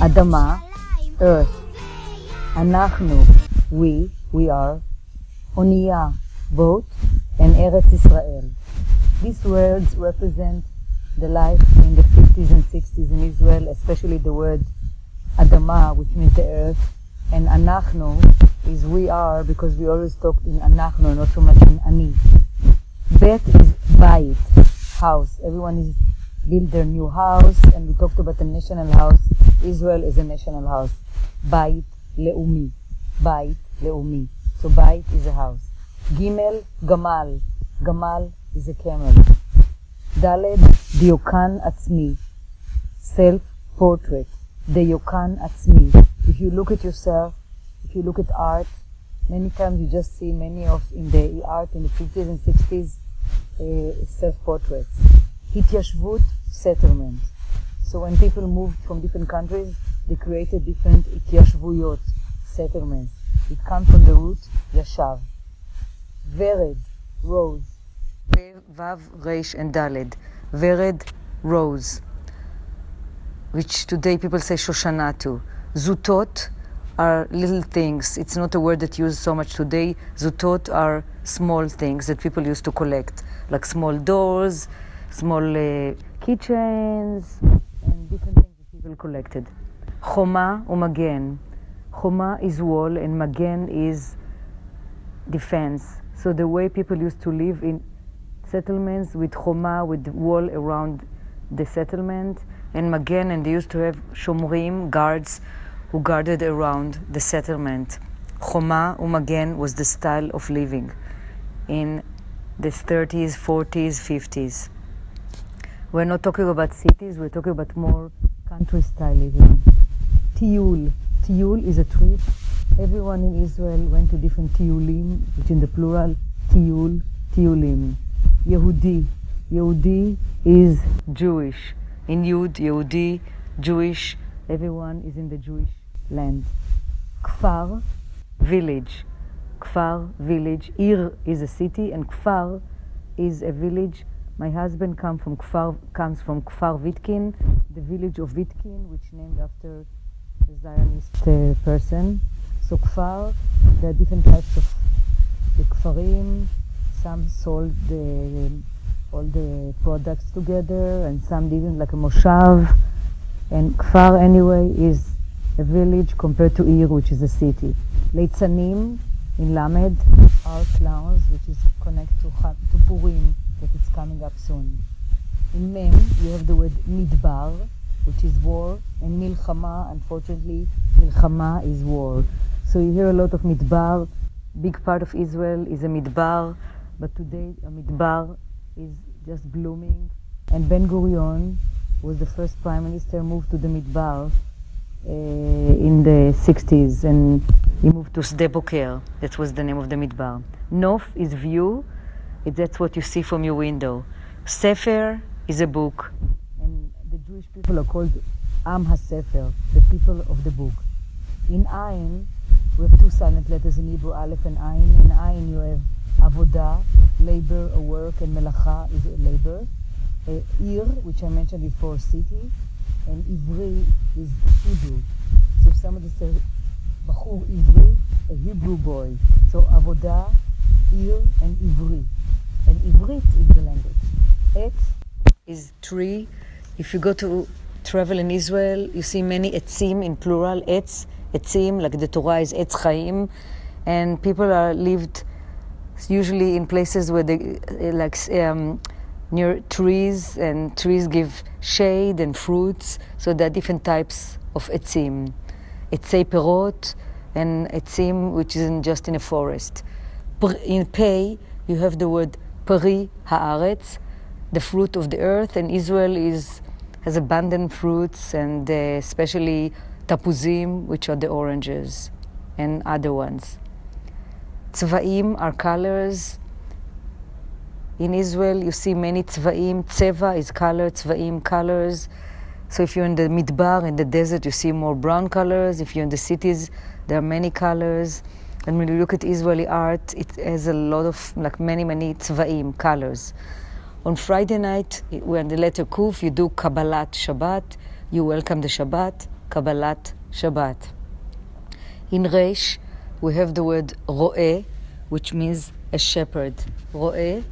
Adama, earth. Anachnu, we, we are. Onia, boat. And Eretz Israel. These words represent the life in the 50s and 60s in Israel, especially the word Adama, which means the earth, and Anachnu is we are because we always talked in Anachnu, not so much in Ani. Bet is Bayit, house. Everyone is built their new house, and we talked about the national house. Israel is a national house. Bayit Leumi. Bayit Leumi. So Bayit is a house. Gimel Gamal. Gamal is a camel. Daled Diokan Atzmi. Self portrait. Diokan Atzmi. If you look at yourself, if you look at art, many times you just see many of in the art in the 50s and 60s uh, self portraits. Hityashvut settlement. So when people moved from different countries, they created different hityashvuyot settlements. It comes from the root yashav. Vered, rose. Vav, Reish, and Daled. Vered, rose. Which today people say Shoshana too. Zutot are little things. It's not a word that used so much today. Zutot are small things that people used to collect, like small doors, small uh, keychains, and different things that people collected. Choma umagen. Choma is wall, and magen is defense. So the way people used to live in settlements with choma, with wall around the settlement, and magen, and they used to have shomrim, guards, who guarded around the settlement. Choma umagen was the style of living in the 30s, 40s, 50s. We're not talking about cities, we're talking about more country style living. Tiyul. Tiyul is a trip. Everyone in Israel went to different tiyulim, which in the plural, tiyul, tiyulim. Yehudi. Yehudi is Jewish. In Yud, Yehudi, Jewish, everyone is in the Jewish land. Kfar, village. Kfar, village. Ir is a city, and Kfar is a village. My husband come from Kfar, comes from Kfar Vitkin, the village of Vitkin, which named after a Zionist uh, person. So Kfar, there are different types of the Kfarim. Some sold the, all the products together, and some didn't, like a Moshav. And Kfar, anyway, is a village compared to Ir, which is a city. Leitzanim in Lamed are clowns, which is connected to, to Purim, that it's coming up soon. In Mem, you have the word Midbar, which is war, and Milchama, unfortunately, Milchama is war. So you hear a lot of Midbar. Big part of Israel is a Midbar, but today a Midbar is just blooming. And Ben Gurion was the first prime minister moved to the Midbar uh, in the 60s, and he moved to Sde Boker. That was the name of the Midbar. Nof is view. That's what you see from your window. Sefer is a book. And the Jewish people are called Am HaSefer, the people of the book. In Ayin, we have two silent letters in Hebrew, Aleph and Ayin. In Ayin, you have Avodah, labor, a work, and Melacha is labor. Uh, Ir, which I mentioned before, city, and Ivri is Hebrew. So if somebody says Bachur Ivri, a Hebrew boy. So Avodah, Ir, and Ivri. And Ivrit is the language. Etz is tree. If you go to travel in Israel, you see many etzim in plural. Etz etzim, like the Torah is etz chaim, and people are lived usually in places where they like um, near trees, and trees give shade and fruits. So there are different types of etzim, etzei perot, and etzim which isn't just in a forest. In pei, you have the word peri haaretz, the fruit of the earth, and Israel is has abundant fruits and uh, especially tapuzim, which are the oranges, and other ones. Tzvaim are colors. In Israel, you see many tzvaim. Tseva is color, tzvaim colors. So if you're in the midbar, in the desert, you see more brown colors. If you're in the cities, there are many colors. And when you look at Israeli art, it has a lot of, like many, many tzvaim, colors. On Friday night, when the letter Kuf, you do Kabbalat Shabbat. You welcome the Shabbat, Kabbalat Shabbat. In Resh, we have the word Ro'eh, which means a shepherd. Ro'eh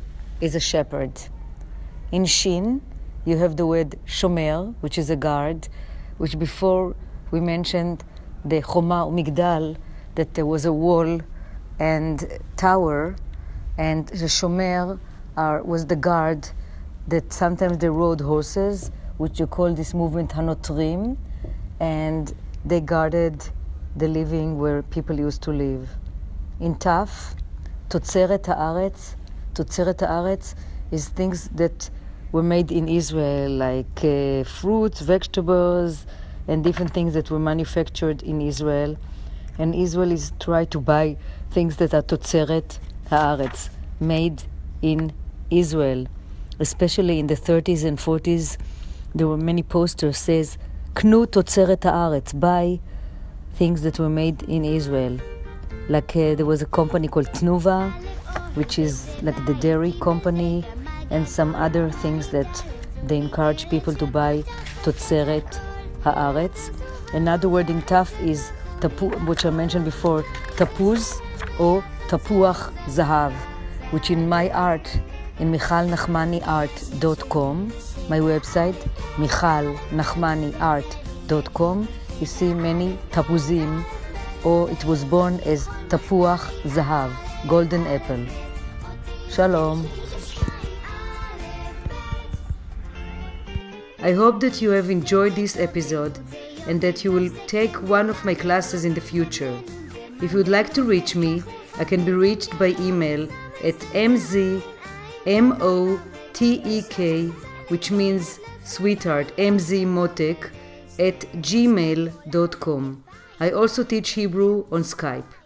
is a shepherd. In Shin, you have the word Shomer, which is a guard, which before we mentioned the Choma Migdal, that there was a wall and tower, and the Shomer are, was the guard that sometimes they rode horses, which you call this movement Hanotrim, and they guarded the living where people used to live. In Taf, Totzeret Haaretz, Totzeret Haaretz is things that were made in Israel, like uh, fruits, vegetables, and different things that were manufactured in Israel. And Israel is try to buy things that are Totzeret Haaretz, made in Israel, especially in the 30s and 40s, there were many posters says "Knu totzeret haaretz," buy things that were made in Israel. Like uh, there was a company called Tnuva, which is like the dairy company, and some other things that they encourage people to buy totzeret haaretz. Another word in Taf is tapu, which I mentioned before, tapuz or tapuach zahav, which in my art in michalnachmaniart.com, my website, michalnachmaniart.com. You see many tapuzim, or it was born as tapuach zahav, golden apple. Shalom. I hope that you have enjoyed this episode and that you will take one of my classes in the future. If you would like to reach me, I can be reached by email at mz M O T E K, which means sweetheart, MZ Motek, at gmail.com. I also teach Hebrew on Skype.